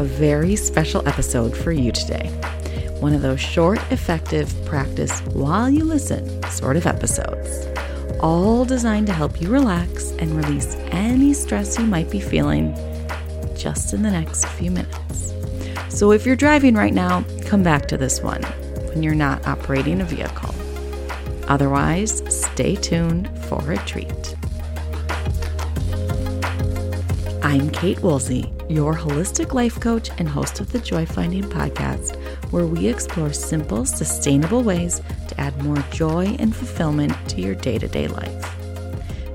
a very special episode for you today. One of those short, effective, practice while you listen sort of episodes, all designed to help you relax and release any stress you might be feeling just in the next few minutes. So if you're driving right now, come back to this one when you're not operating a vehicle. Otherwise, stay tuned for a treat. I'm Kate Woolsey, your holistic life coach and host of the Joy Finding Podcast, where we explore simple, sustainable ways to add more joy and fulfillment to your day to day life.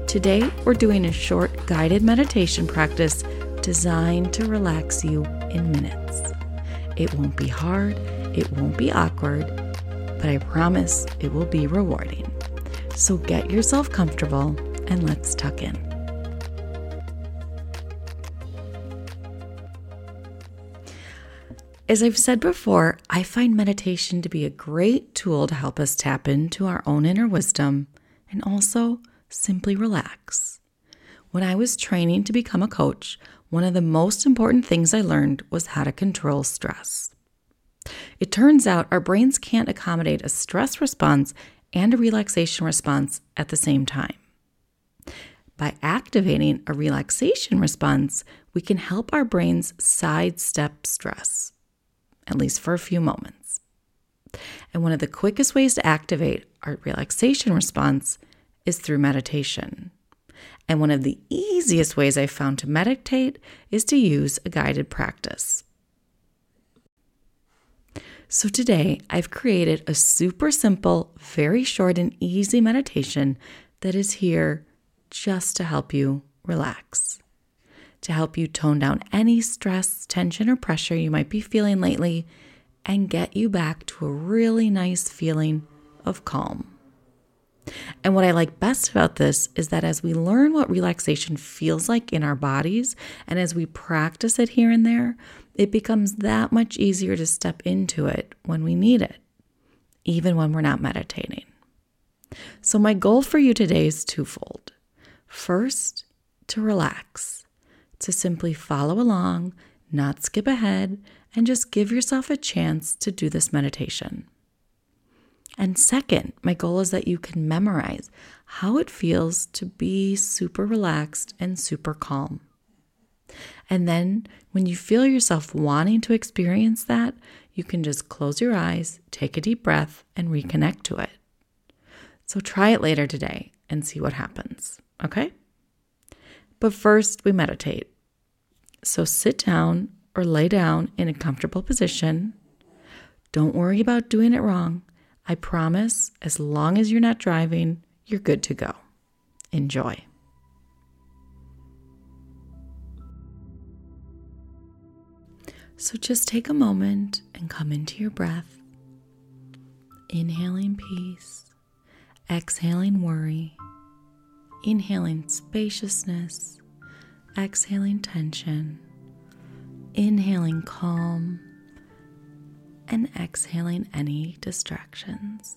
Today, we're doing a short guided meditation practice designed to relax you in minutes. It won't be hard, it won't be awkward, but I promise it will be rewarding. So get yourself comfortable and let's tuck in. As I've said before, I find meditation to be a great tool to help us tap into our own inner wisdom and also simply relax. When I was training to become a coach, one of the most important things I learned was how to control stress. It turns out our brains can't accommodate a stress response and a relaxation response at the same time. By activating a relaxation response, we can help our brains sidestep stress at least for a few moments. And one of the quickest ways to activate our relaxation response is through meditation. And one of the easiest ways I've found to meditate is to use a guided practice. So today I've created a super simple, very short, and easy meditation that is here just to help you relax to help you tone down any stress, tension, or pressure you might be feeling lately and get you back to a really nice feeling of calm. And what I like best about this is that as we learn what relaxation feels like in our bodies and as we practice it here and there, it becomes that much easier to step into it when we need it, even when we're not meditating. So, my goal for you today is twofold. First, to relax to simply follow along, not skip ahead, and just give yourself a chance to do this meditation. And second, my goal is that you can memorize how it feels to be super relaxed and super calm. And then when you feel yourself wanting to experience that, you can just close your eyes, take a deep breath, and reconnect to it. So try it later today and see what happens, okay? But first, we meditate. So sit down or lay down in a comfortable position. Don't worry about doing it wrong. I promise, as long as you're not driving, you're good to go. Enjoy. So just take a moment and come into your breath. Inhaling peace, exhaling worry, inhaling spaciousness, exhaling tension, inhaling calm, and exhaling any distractions.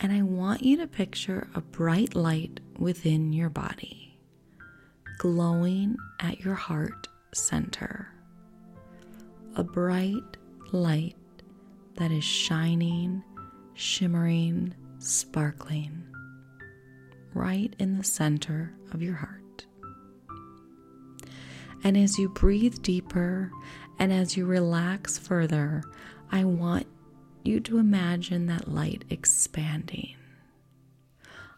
And I want you to picture a bright light within your body, glowing at your heart center. A bright light that is shining, shimmering, sparkling right in the center of your heart. And as you breathe deeper and as you relax further, I want you to imagine that light expanding.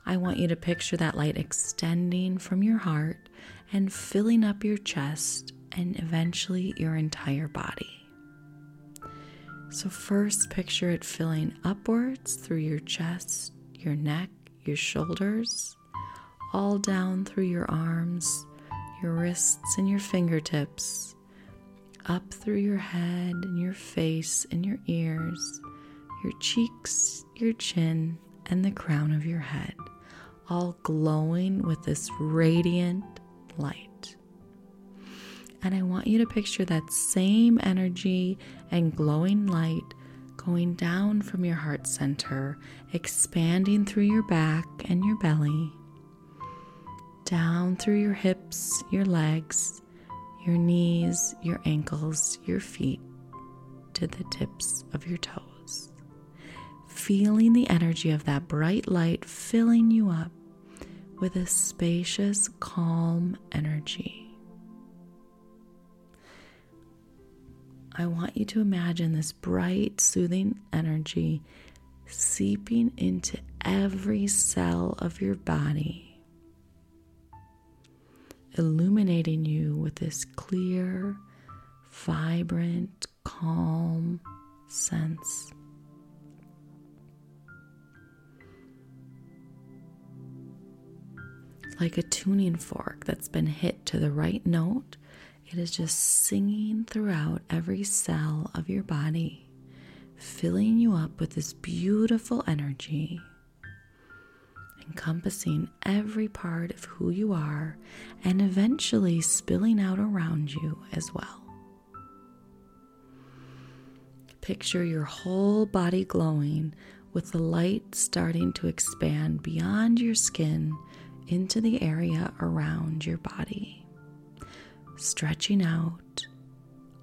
I want you to picture that light extending from your heart and filling up your chest and eventually your entire body. So, first, picture it filling upwards through your chest, your neck, your shoulders, all down through your arms, your wrists, and your fingertips, up through your head and your face and your ears, your cheeks, your chin, and the crown of your head, all glowing with this radiant light. And I want you to picture that same energy and glowing light going down from your heart center, expanding through your back and your belly, down through your hips, your legs, your knees, your ankles, your feet to the tips of your toes. Feeling the energy of that bright light filling you up with a spacious, calm energy. I want you to imagine this bright, soothing energy seeping into every cell of your body, illuminating you with this clear, vibrant, calm sense. Like a tuning fork that's been hit to the right note it is just singing throughout every cell of your body, filling you up with this beautiful energy, encompassing every part of who you are, and eventually spilling out around you as well. Picture your whole body glowing with the light starting to expand beyond your skin into the area around your body stretching out,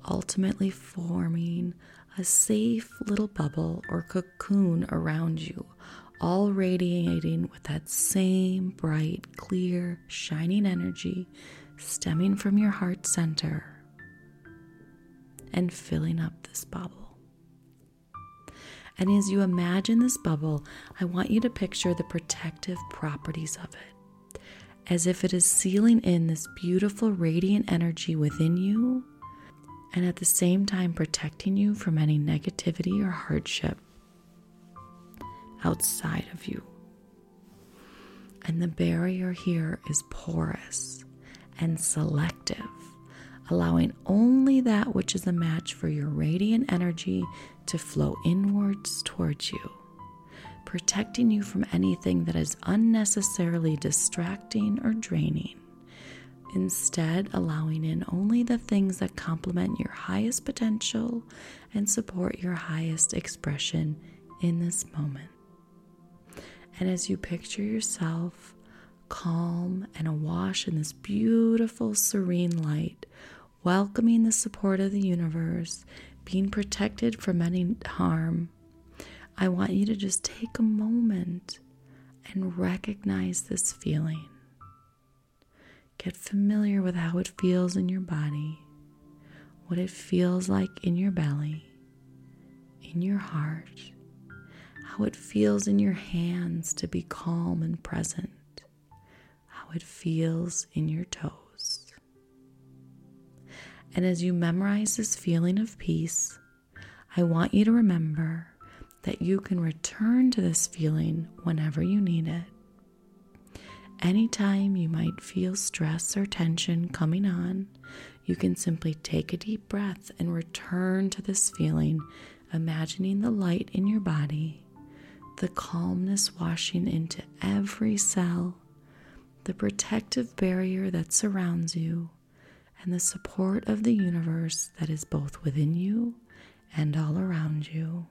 ultimately forming a safe little bubble or cocoon around you, all radiating with that same bright, clear, shining energy stemming from your heart center and filling up this bubble. And as you imagine this bubble, I want you to picture the protective properties of it as if it is sealing in this beautiful, radiant energy within you, and at the same time protecting you from any negativity or hardship outside of you. And the barrier here is porous and selective, allowing only that which is a match for your radiant energy to flow inwards towards you protecting you from anything that is unnecessarily distracting or draining. Instead, allowing in only the things that complement your highest potential and support your highest expression in this moment. And as you picture yourself calm and awash in this beautiful, serene light, welcoming the support of the universe, being protected from any harm, I want you to just take a moment and recognize this feeling. Get familiar with how it feels in your body, what it feels like in your belly, in your heart, how it feels in your hands to be calm and present, how it feels in your toes. And as you memorize this feeling of peace, I want you to remember that you can return to this feeling whenever you need it. Anytime you might feel stress or tension coming on, you can simply take a deep breath and return to this feeling, imagining the light in your body, the calmness washing into every cell, the protective barrier that surrounds you, and the support of the universe that is both within you and all around you.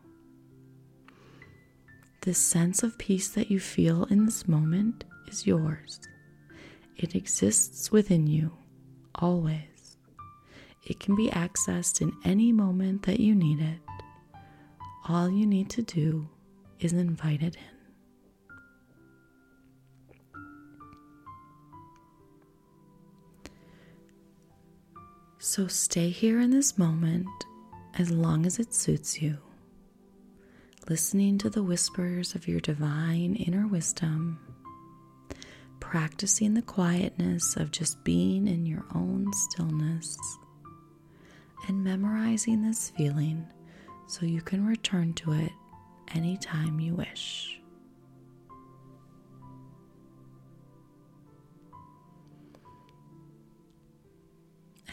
This sense of peace that you feel in this moment is yours. It exists within you, always. It can be accessed in any moment that you need it. All you need to do is invite it in. So stay here in this moment as long as it suits you listening to the whispers of your divine inner wisdom, practicing the quietness of just being in your own stillness, and memorizing this feeling so you can return to it anytime you wish.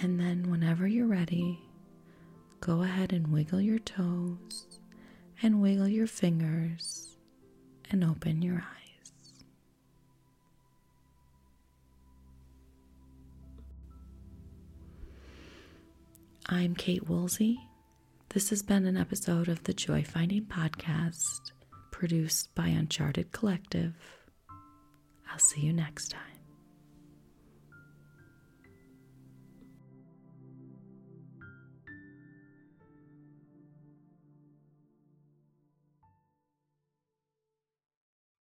And then, whenever you're ready, go ahead and wiggle your toes and wiggle your fingers and open your eyes. I'm Kate Woolsey. This has been an episode of the Joy Finding Podcast produced by Uncharted Collective. I'll see you next time.